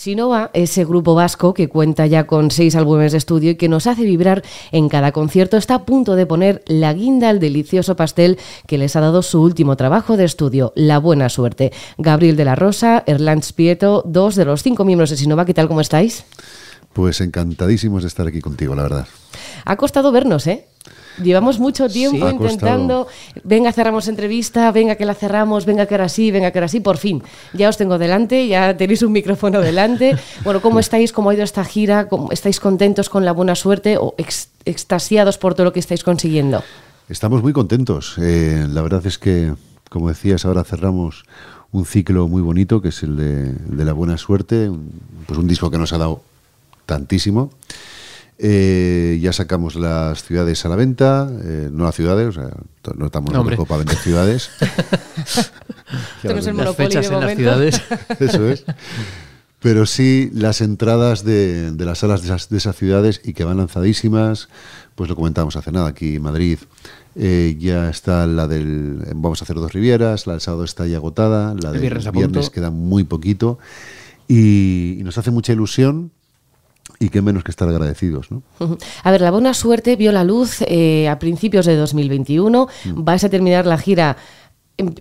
Sinova, ese grupo vasco que cuenta ya con seis álbumes de estudio y que nos hace vibrar en cada concierto, está a punto de poner la guinda al delicioso pastel que les ha dado su último trabajo de estudio, La Buena Suerte. Gabriel de la Rosa, Erland Spieto, dos de los cinco miembros de Sinova, ¿qué tal, cómo estáis? Pues encantadísimos de estar aquí contigo, la verdad. Ha costado vernos, ¿eh? Llevamos mucho tiempo intentando, venga, cerramos entrevista, venga que la cerramos, venga que ahora sí, venga que ahora sí, por fin. Ya os tengo delante, ya tenéis un micrófono delante. Bueno, ¿cómo estáis? ¿Cómo ha ido esta gira? ¿Estáis contentos con la buena suerte o extasiados por todo lo que estáis consiguiendo? Estamos muy contentos. Eh, la verdad es que, como decías, ahora cerramos un ciclo muy bonito, que es el de, la buena suerte, pues un disco que nos ha dado tantísimo. Eh, ya sacamos las ciudades a la venta, eh, no las ciudades, o sea, no estamos no, para vender ciudades. Tenemos el monopolio de en las ciudades. Eso es. Pero sí las entradas de, las salas de esas, ciudades y que van lanzadísimas, pues lo comentamos hace nada, aquí en Madrid eh, ya está la del, vamos a hacer dos Rivieras, la del sábado está ya agotada, la del viernes, queda muy poquito y nos hace mucha ilusión y qué menos que estar agradecidos. ¿no? A ver, la buena suerte vio la luz eh, a principios de 2021. Mm. Vais a terminar la gira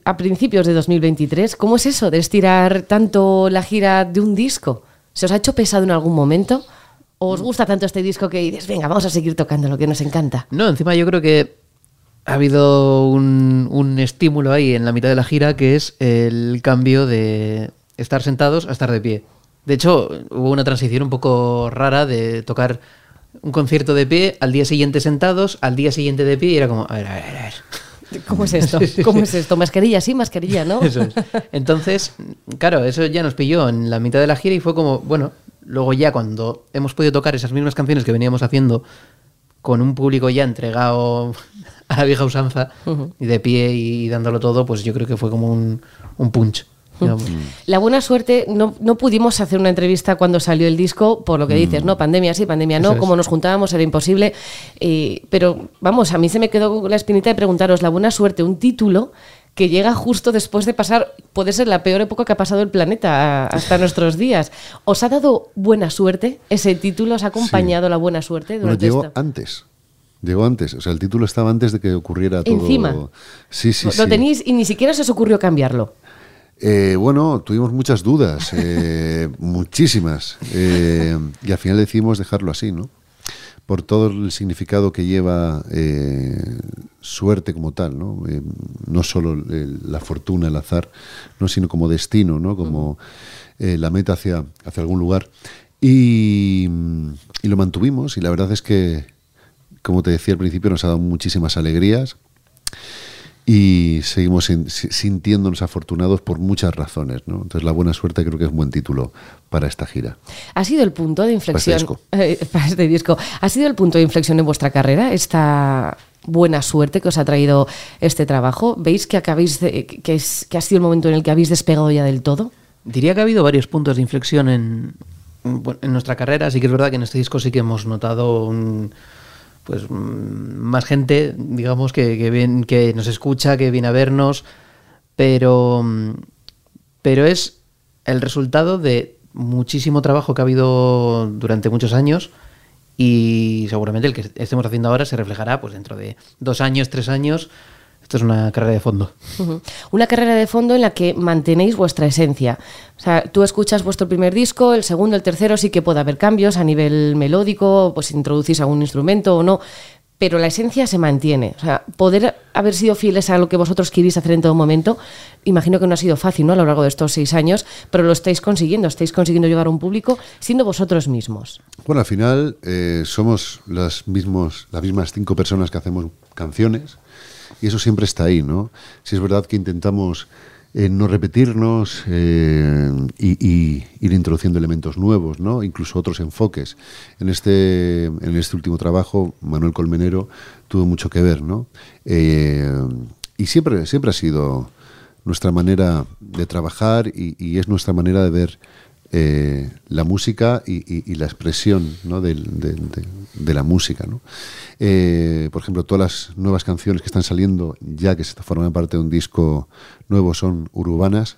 a principios de 2023. ¿Cómo es eso de estirar tanto la gira de un disco? ¿Se os ha hecho pesado en algún momento? ¿O os gusta tanto este disco que dices, venga, vamos a seguir tocando lo que nos encanta? No, encima yo creo que ha habido un, un estímulo ahí en la mitad de la gira que es el cambio de estar sentados a estar de pie. De hecho, hubo una transición un poco rara de tocar un concierto de pie, al día siguiente sentados, al día siguiente de pie, y era como, a ver, a ver, a ver. ¿Cómo es esto? ¿Cómo es esto? Mascarilla, sí, mascarilla, ¿no? Eso es. Entonces, claro, eso ya nos pilló en la mitad de la gira y fue como, bueno, luego ya cuando hemos podido tocar esas mismas canciones que veníamos haciendo con un público ya entregado a la vieja usanza y de pie y dándolo todo, pues yo creo que fue como un, un punch. La buena suerte, no, no, pudimos hacer una entrevista cuando salió el disco, por lo que dices, mm. ¿no? Pandemia sí, pandemia no, como nos juntábamos era imposible. Eh, pero vamos, a mí se me quedó la espinita de preguntaros, la buena suerte, un título que llega justo después de pasar, puede ser la peor época que ha pasado el planeta hasta nuestros días. ¿Os ha dado buena suerte ese título? ¿Os ha acompañado la buena suerte? Durante llegó antes. Llegó antes, o sea, el título estaba antes de que ocurriera todo. Encima. Sí, sí, Lo tenéis y ni siquiera se os ocurrió cambiarlo. Eh, bueno, tuvimos muchas dudas, eh, muchísimas, eh, y al final decidimos dejarlo así, ¿no? Por todo el significado que lleva suerte como tal, ¿no? no solo la fortuna, el azar, no sino como destino, ¿no? Como la meta hacia, hacia algún lugar. Y, y lo mantuvimos, y la verdad es que, como te decía al principio, nos ha dado muchísimas alegrías y seguimos sintiéndonos afortunados por muchas razones. ¿no? Entonces, la buena suerte creo que es un buen título para esta gira. ¿Ha sido el punto de inflexión? Para este, disco. este disco. ¿Ha sido el punto de inflexión en vuestra carrera? Esta buena suerte que os ha traído este trabajo. ¿Veis que, acabéis que, es, que ha sido el momento en el que habéis despegado ya del todo? Diría que ha habido varios puntos de inflexión en, en nuestra carrera. Así que es verdad que en este disco sí que hemos notado un pues mm, más gente, digamos, que, que, que nos escucha, que viene a vernos, pero, mm, pero es el resultado de muchísimo trabajo que ha habido durante muchos años y seguramente el que estemos haciendo ahora se reflejará pues dentro de dos años, tres años esto es una carrera de fondo. Una carrera de fondo en la que mantenéis vuestra esencia. O sea, tú escuchas vuestro primer disco, el segundo, el tercero, sí que puede haber cambios a nivel melódico, pues introducís algún instrumento o no, pero la esencia se mantiene. O sea, poder haber sido fieles a lo que vosotros queréis hacer en todo momento, imagino que no ha sido fácil, ¿no? A lo largo de estos seis años, pero lo estáis consiguiendo, estáis consiguiendo llegar a un público siendo vosotros mismos. Bueno, al final eh, somos las, mismos, las mismas cinco personas que hacemos canciones y eso siempre está ahí, ¿no? Si es verdad que intentamos eh, no repetirnos eh, y, ir introduciendo elementos nuevos, ¿no? Incluso otros enfoques. En este, en este último trabajo, Manuel Colmenero tuvo mucho que ver, ¿no? Eh, y siempre, siempre ha sido nuestra manera de trabajar y, y es nuestra manera de ver eh, la música y, la expresión de, la música. Eh, por ejemplo, todas las nuevas canciones que están saliendo, ya que se forman parte de un disco nuevo, son urbanas.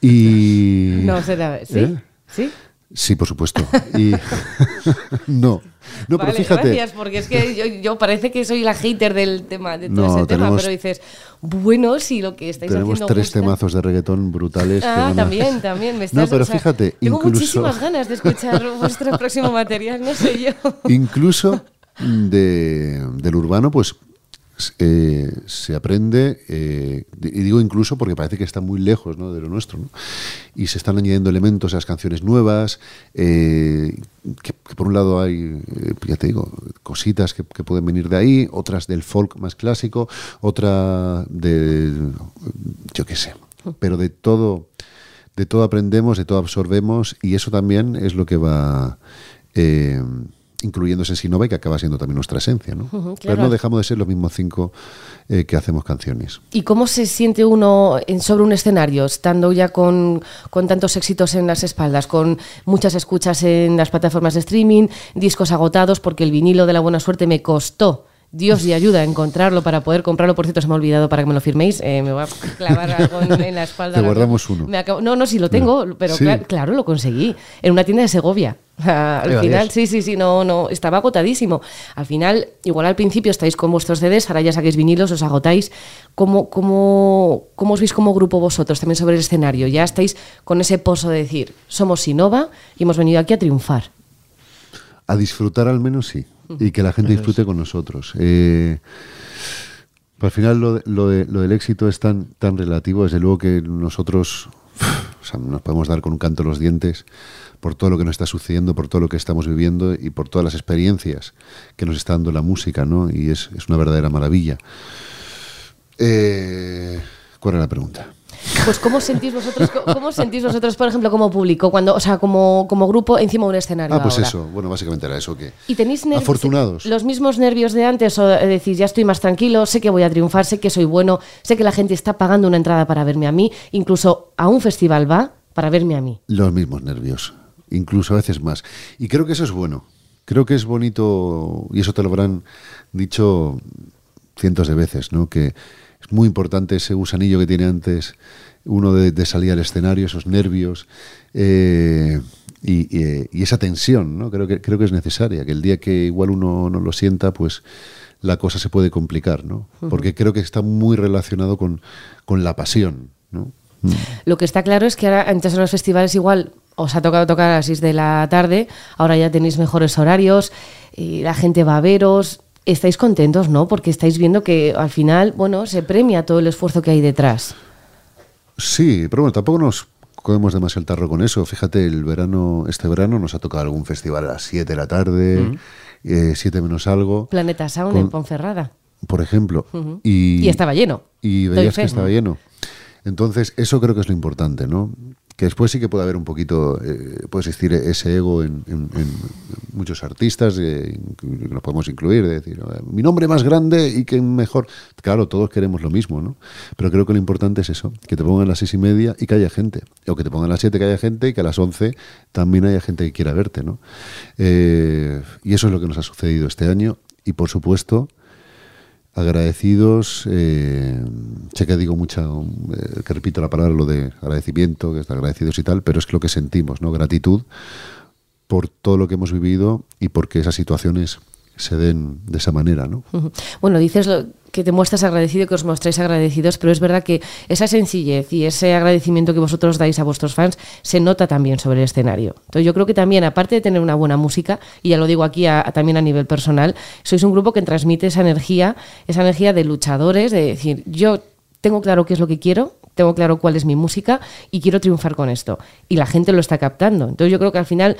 Y, no, será, ¿sí? ¿Eh? ¿Sí? Sí, por supuesto. Y no. No, vale, pero fíjate. Gracias, porque es que yo, yo, parece que soy la hater del tema, de todo No, ese tema, tenemos- pero dices, bueno, si lo que estáis Tenemos haciendo tres gusta- temazos de reggaetón brutales. que Ah, a- también, también. Me No, estás, pero o sea, fíjate, Tengo incluso- muchísimas ganas de escuchar vuestro próximo material, no sé yo. Incluso de- del urbano, pues eh, se aprende, eh, y digo incluso porque parece que está muy lejos ¿no? de lo nuestro, y se están añadiendo elementos a las canciones nuevas, eh, que, por un lado hay, ya te digo, cositas que, que pueden venir de ahí, otras del folk más clásico, otra de, yo qué sé, pero de todo, de todo aprendemos, de todo absorbemos, y eso también es lo que va... incluyéndose Sinova y que acaba siendo también nuestra esencia, ¿no? Pero claro. no dejamos de ser los mismos cinco eh, que hacemos canciones. ¿Y cómo se siente uno en- sobre un escenario, estando ya con, con tantos éxitos en las espaldas, con muchas escuchas en las plataformas de streaming, discos agotados, porque el vinilo de la buena suerte me costó. Dios y ayuda a encontrarlo para poder comprarlo. Por cierto, se me ha olvidado para que me lo firméis. Eh, me voy a clavar algo en, en la espalda. Te guardamos uno. Me acabo- no, no, sí lo tengo, pero Sí. cla- claro, lo conseguí. En una tienda de Segovia. Al final, Dios. sí, sí, sí, no, no, estaba agotadísimo. Al final, igual al principio estáis con vuestros CDs, ahora ya saquéis vinilos, os agotáis. ¿Cómo, cómo, cómo os veis como grupo vosotros también sobre el escenario? Ya estáis con ese pozo de decir, somos Sinova y hemos venido aquí a triunfar. A disfrutar al menos sí, y que la gente disfrute con nosotros. Eh, al final lo, de- lo, de- lo del éxito es tan, tan relativo, desde luego que nosotros o sea, nos podemos dar con un canto los dientes por todo lo que nos está sucediendo, por todo lo que estamos viviendo y por todas las experiencias que nos está dando la música, ¿no? Y es, es una verdadera maravilla. Eh, ¿Cuál era la pregunta? Pues ¿cómo sentís vosotros, cómo sentís vosotros, por ejemplo, como público, cuando, o sea, como, como grupo encima de un escenario? Ah, pues ahora? eso. Bueno, básicamente era eso que... ¿Y tenéis nervios? Afortunados. Los mismos nervios de antes, o eh, decís, ya estoy más tranquilo, sé que voy a triunfar, sé que soy bueno, sé que la gente está pagando una entrada para verme a mí, incluso a un festival va para verme a mí. Los mismos nervios, incluso a veces más. Y creo que eso es bueno. Creo que es bonito, y eso te lo habrán dicho cientos de veces, ¿no? Que es muy importante ese gusanillo que tiene antes uno de, de salir al escenario, esos nervios eh, y, y- y esa tensión, ¿no? Creo que, creo que es necesaria, que el día que igual uno no lo sienta, pues la cosa se puede complicar, ¿no? Porque creo que está muy relacionado con, con la pasión, ¿no? Mm. Lo que está claro es que ahora, antes en los festivales igual os ha tocado tocar a las 6 de la tarde, ahora ya tenéis mejores horarios, y la gente va a veros. Estáis contentos, ¿no? Porque estáis viendo que al final, bueno, se premia todo el esfuerzo que hay detrás. Sí, pero bueno, tampoco nos cogemos demasiado el tarro con eso. Fíjate, el verano, este verano nos ha tocado algún festival a las 7 de la tarde, 7 menos algo, Planeta Sound Con- en Ponferrada. por ejemplo. Y, Y estaba lleno. Y veías que estaba lleno. Entonces, eso creo que es lo importante, ¿no? Que después sí que puede haber un poquito, eh, puede existir ese ego en, muchos artistas, eh, que nos podemos incluir, de decir, "Eh, mi nombre más grande y que mejor. Claro, todos queremos lo mismo, ¿no? Pero creo que lo importante es eso, que te pongan a las seis y media y que haya gente. O que te pongan a las siete que haya gente y que a las once también haya gente que quiera verte, ¿no? Eh, y eso es lo que nos ha sucedido este año. Y por supuesto, agradecidos, eh, sé que digo mucha, eh, que repito la palabra, lo de agradecimiento, que es de agradecidos y tal, pero es lo que sentimos, ¿no? Gratitud por todo lo que hemos vivido y porque esas situaciones se den de esa manera, ¿no? Bueno, dices lo- que te muestras agradecido, que os mostráis agradecidos, pero es verdad que esa sencillez y ese agradecimiento que vosotros dais a vuestros fans se nota también sobre el escenario. Entonces yo creo que también, aparte de tener una buena música, y ya lo digo aquí también a nivel personal, sois un grupo que transmite esa energía, esa energía de luchadores, de decir, yo tengo claro qué es lo que quiero, tengo claro cuál es mi música y quiero triunfar con esto. Y la gente lo está captando. Entonces yo creo que al final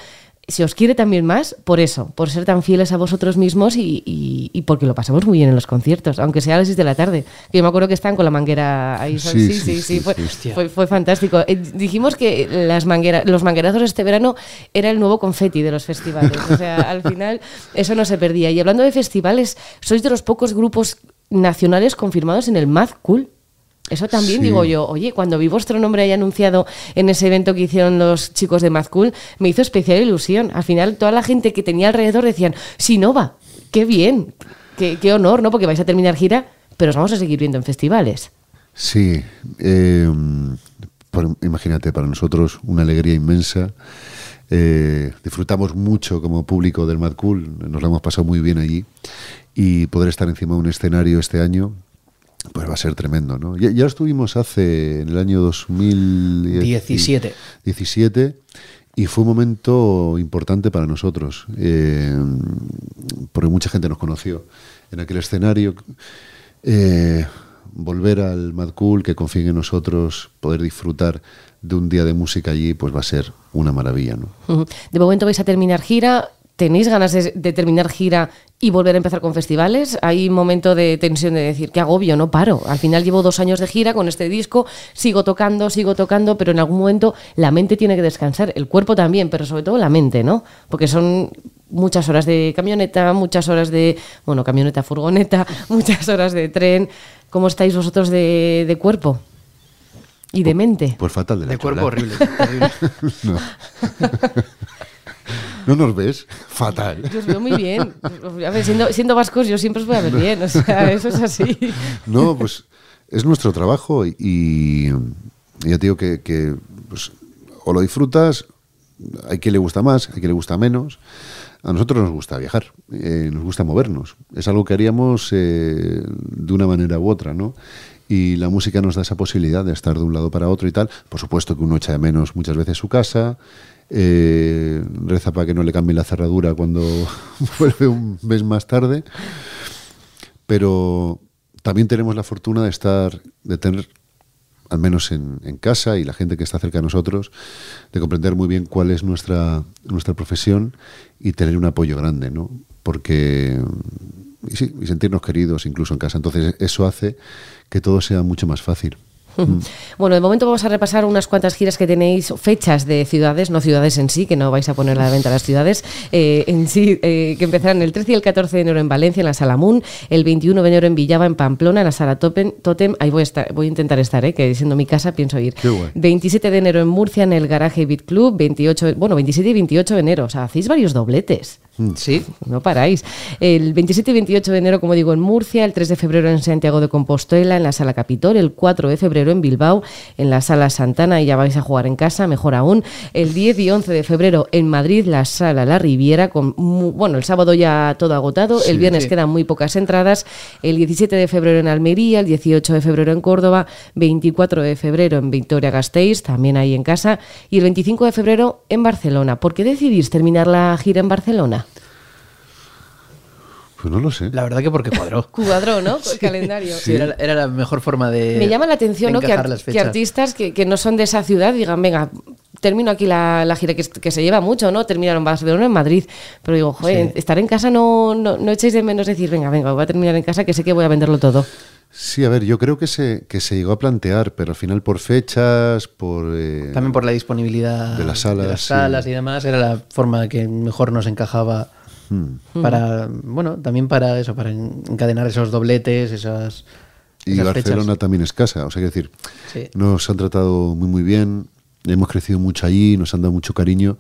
se os quiere también más por eso, por ser tan fieles a vosotros mismos y, y- y porque lo pasamos muy bien en los conciertos, aunque sea a las 6 de la tarde. Que Yo me acuerdo que estaban con la manguera ahí. Sí, Sí, sí, sí, fue fantástico. Eh, dijimos que las manguera, los manguerazos este verano era el nuevo confeti de los festivales. O sea, al final eso no se perdía. Y hablando de festivales, sois de los pocos grupos nacionales confirmados en el Mad Cool. Eso también Sí. digo yo, oye, cuando vi vuestro nombre ahí anunciado en ese evento que hicieron los chicos de Mad Cool, me hizo especial ilusión. Al final, toda la gente que tenía alrededor decían, Sinova, qué bien, qué, qué honor, ¿no? Porque vais a terminar gira, pero os vamos a seguir viendo en festivales. Sí, eh, por- imagínate, para nosotros una alegría inmensa Eh, disfrutamos mucho como público del Mad Cool, nos lo hemos pasado muy bien allí y poder estar encima de un escenario este año pues va a ser tremendo, ¿no? Ya, ya estuvimos hace, en el año 2017 17, y fue un momento importante para nosotros, eh, porque mucha gente nos conoció en aquel escenario. Eh, volver al Mad Cool, que confíen en nosotros, poder disfrutar de un día de música allí, pues va a ser una maravilla, ¿no? De momento vais a terminar gira. ¿Tenéis ganas de, de terminar gira y volver a empezar con festivales? Hay un momento de tensión de decir, qué agobio, no paro. Al final llevo dos años de gira con este disco, sigo tocando, sigo tocando, pero en algún momento la mente tiene que descansar, el cuerpo también, pero sobre todo la mente, ¿no? Porque son muchas horas de camioneta, muchas horas de, bueno, camioneta, furgoneta, muchas horas de tren. ¿Cómo estáis vosotros de, de cuerpo? Y de mente. Pues fatal de la De cuerpo horrible. terrible. No. ¿No nos ves? Fatal. Yo os veo muy bien. A ver, siendo, siendo vascos, yo siempre os voy a ver bien. O sea, eso es así. No, pues es nuestro trabajo y, y ya te digo que, que, pues, o lo disfrutas, hay quien le gusta más, hay quien le gusta menos. A nosotros nos gusta viajar, eh, nos gusta movernos. Es algo que haríamos eh, de una manera u otra, ¿no? Y la música nos da esa posibilidad de estar de un lado para otro y tal. Por supuesto que uno echa de menos muchas veces su casa, eh, reza para que no le cambie la cerradura cuando vuelve un mes más tarde pero también tenemos la fortuna de estar, de tener, al menos en, en casa y la gente que está cerca de nosotros, de comprender muy bien cuál es nuestra, nuestra profesión y tener un apoyo grande, ¿no? Porque, sí, y sentirnos queridos incluso en casa. Entonces, eso hace que todo sea mucho más fácil. Bueno, de momento vamos a repasar unas cuantas giras que tenéis, fechas de ciudades, no ciudades en sí, que no vais a poner a la venta las ciudades, eh, en sí, eh, que empezarán el 13 y el 14 de enero en Valencia, en la Sala Moon, el 21 de enero en Villava, en Pamplona, en la Sala Topen- Totem, ahí voy a, estar, voy a intentar estar, eh, que siendo mi casa pienso ir. Qué guay. 27 de enero en Murcia, en el Garaje Beat Club, 28, bueno, 27 y 28 de enero, o sea, hacéis varios dobletes. Sí. No paráis. El 27 y 28 de enero, como digo, en Murcia, el 3 de febrero en Santiago de Compostela, en la Sala Capitol, el 4 de febrero en Bilbao, en la Sala Santana, y ya vais a jugar en casa, mejor aún. El 10 y 11 de febrero en Madrid, la Sala La Riviera, con, bueno, el sábado ya todo agotado, el viernes sí. quedan muy pocas entradas, el 17 de febrero en Almería, el 18 de febrero en Córdoba, 24 de febrero en Victoria-Gasteiz, también ahí en casa, y el 25 de febrero en Barcelona. ¿Por qué decidís terminar la gira en Barcelona? Pues no lo sé. La verdad que porque cuadró. Cuadró, ¿no? El calendario. Sí, era, era la mejor forma de. Me llama la atención de ¿no? que, ar- las artistas que, que no son de esa ciudad digan, venga, termino aquí la, la gira, que, que se lleva mucho, ¿no? Terminaron en Barcelona, en Madrid. Pero digo, joder, Sí. estar en casa no, no, no echéis de menos decir, venga, venga, voy a terminar en casa, que sé que voy a venderlo todo. Sí, a ver, yo creo que se, que se llegó a plantear, pero al final por fechas, por... eh, También por la disponibilidad De las salas, las sí. salas y demás, era la forma que mejor nos encajaba para, bueno, también para eso, para en- encadenar esos dobletes, esas, Y esas Barcelona fechas. también es casa, o sea, quiero decir, Sí. nos han tratado muy muy bien, hemos crecido mucho allí, nos han dado mucho cariño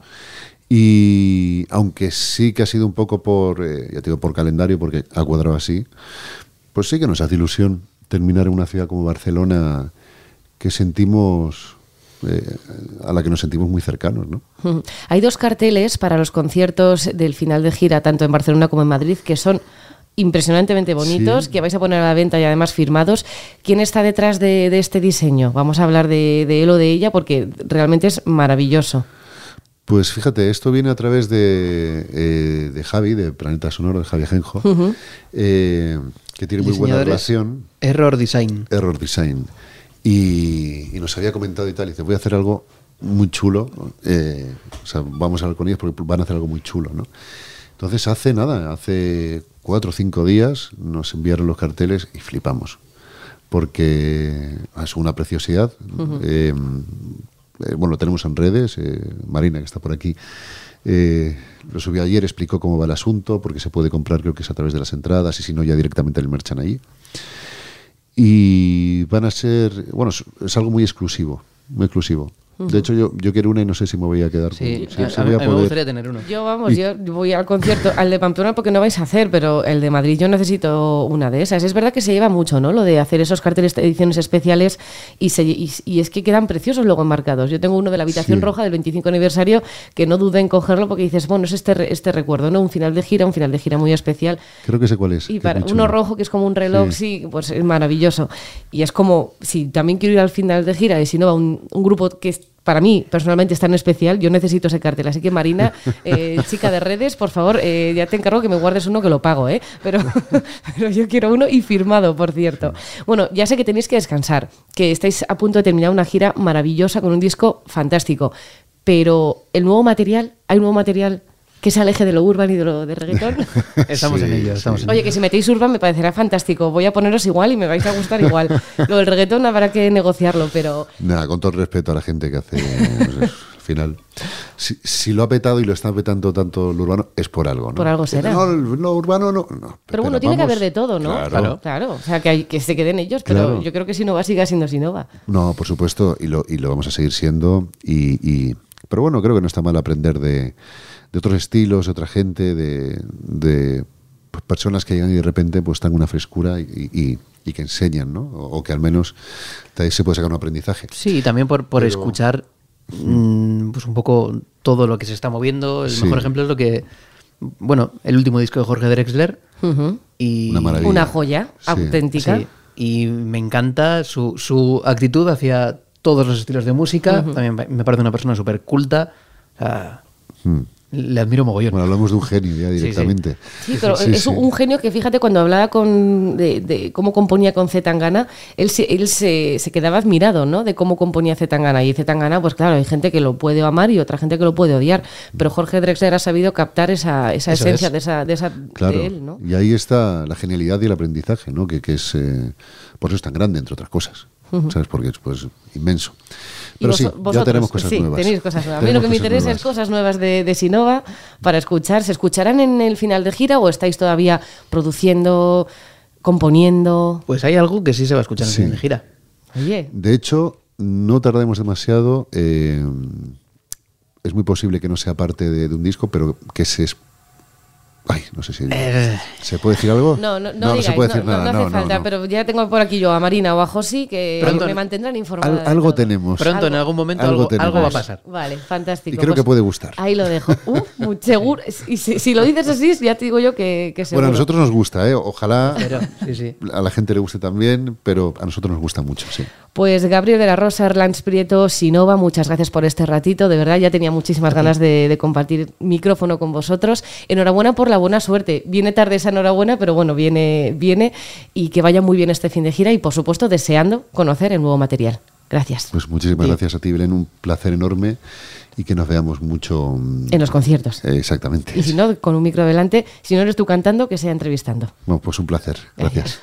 y aunque sí que ha sido un poco por, eh, ya te digo, por calendario, porque ha cuadrado así, pues sí que nos hace ilusión terminar en una ciudad como Barcelona que sentimos, eh, a la que nos sentimos muy cercanos, ¿no? Hay dos carteles para los conciertos del final de gira, tanto en Barcelona como en Madrid, que son impresionantemente bonitos, Sí. que vais a poner a la venta y además firmados. ¿Quién está detrás de, de este diseño? Vamos a hablar de, de él o de ella porque realmente es maravilloso. Pues fíjate, esto viene a través de, eh, de Javi, de Planeta Sonoro, de Javi Ajenjo, eh, que tiene muy buena relación. Error Design. Error Design. Y, y nos había comentado y tal, y dice, voy a hacer algo muy chulo. eh, o sea, vamos a hablar con ellos porque van a hacer algo muy chulo, ¿no? Entonces hace nada, hace cuatro o cinco días nos enviaron los carteles y flipamos. Porque es una preciosidad. Eh, eh, bueno, lo tenemos en redes. eh, Marina, que está por aquí, eh, lo subió ayer, explicó cómo va el asunto, porque se puede comprar, creo que es a través de las entradas, y si no, ya directamente en el merchan ahí y van a ser, bueno, es, algo muy exclusivo, muy exclusivo. De hecho, yo, yo quiero una y no sé si me voy a quedar. Sí, a, a voy a a mí me poder. gustaría tener uno. Yo, vamos, yo voy al concierto, al de Pamplona porque no vais a hacer, pero el de Madrid yo necesito una de esas. Es verdad que se lleva mucho, ¿no? Lo de hacer esos carteles de ediciones especiales y, se- y, y es que quedan preciosos luego enmarcados. Yo tengo uno de la habitación Sí. roja del 25 aniversario que no dudé en cogerlo porque dices, bueno, es este, este recuerdo, ¿no? Un final de gira, un final de gira muy especial. Creo que sé cuál es. Y para es uno rojo que es como un reloj, Sí. sí, pues es maravilloso. Y es como, si también quiero ir al final de gira y si no va un, un grupo que para mí personalmente es tan especial, yo necesito ese cartel. Así que Marina, eh, chica de redes, por favor, eh, ya te encargo que me guardes uno que lo pago, ¿eh? Pero, pero yo quiero uno y firmado, por cierto. Bueno, ya sé que tenéis que descansar, que estáis a punto de terminar una gira maravillosa con un disco fantástico. Pero el nuevo material, hay un nuevo material que se aleje de lo urban y de lo de reggaetón. Estamos en ello, estamos sí. en Oye, que si metéis urban me parecerá fantástico. Voy a poneros igual y me vais a gustar igual. Lo del reggaetón habrá que negociarlo, pero Nada, con todo el respeto a la gente que hace. pues, al final, si, si lo ha petado y lo está petando tanto lo urbano, es por algo, ¿no? Por algo será. No, lo urbano no. no, pero bueno, tiene que haber de todo, ¿no? Claro. Claro, o sea, que, hay- que se queden ellos, pero Claro. yo creo que si no va, siga siendo si no va. No, por supuesto, y lo, y lo vamos a seguir siendo. Y, y- pero bueno, creo que no está mal aprender de, de otros estilos, de otra gente, de, de, pues, personas que llegan y de repente pues dan una frescura y, y- y que enseñan, ¿no? O, o que al menos de ahí se puede sacar un aprendizaje. Sí, y también por, por Pero- escuchar mm, pues un poco todo lo que se está moviendo. El Sí. mejor ejemplo es lo que, bueno, el último disco de Jorge Drexler. Ujú. Y, Una maravilla. Una joya Sí. auténtica. Sí, y me encanta su, su actitud hacia todos los estilos de música. También me- me parece una persona súper culta. O sea, Mm. Le admiro mogollón. Bueno, hablamos de un genio ya sí. directamente. Sí, pero Sí, es sí. un genio que fíjate cuando hablaba con de, de cómo componía con Zetangana, él se, él se, se quedaba admirado, ¿no? De cómo componía Zetangana y Zetangana, pues claro, hay gente que lo puede amar y otra gente que lo puede odiar, pero Jorge Drexler ha sabido captar esa, esa esencia es. de esa de esa Claro. de él, ¿no? Y ahí está la genialidad y el aprendizaje, ¿no? Que, que es eh, por eso es tan grande, entre otras cosas. ¿Sabes? Porque es pues inmenso. Pero vos- sí, ya vosotros, tenemos cosas sí, nuevas. tenéis cosas nuevas. A mí lo que me interesa nuevas. es cosas nuevas de, de Sinova para escuchar. ¿Se escucharán en el final de gira o estáis todavía produciendo, componiendo? Pues hay algo que sí se va a escuchar en el de gira. Oye, De hecho, no tardemos demasiado. eh, es muy posible que no sea parte de, de un disco, pero que se... Ay, no sé si... Eh. ¿Se puede decir algo? No, no, no, no, digáis, se puede decir no, nada. no hace no, falta, no. pero ya tengo por aquí yo a Marina o a Josi que Pronto- me mantendrán informada. Al- algo tenemos. Pronto, en algún momento, algo algo, tenemos. algo va a pasar. Vale, fantástico. Y creo que puede gustar. Ahí lo dejo. Uh, seguro. Y si, si lo dices así, ya te digo yo que, que seguro. Bueno, a nosotros nos gusta, ¿eh? Ojalá Pero, sí, sí. a la gente le guste también, pero a nosotros nos gusta mucho, sí. Pues Gabriel de la Rosa, Erlans Prieto, Sinova, muchas gracias por este ratito. De verdad, ya tenía muchísimas ganas de, de compartir micrófono con vosotros. Enhorabuena por la buena suerte. Viene tarde esa enhorabuena, pero bueno, viene, viene y que vaya muy bien este fin de gira y, por supuesto, deseando conocer el nuevo material. Gracias. Pues muchísimas gracias a ti, Belén. Un placer enorme y que nos veamos mucho. mm, En los conciertos. eh, exactamente. Y si no, con un micro delante, si no eres tú cantando, que sea entrevistando. Bueno, pues un placer. Gracias.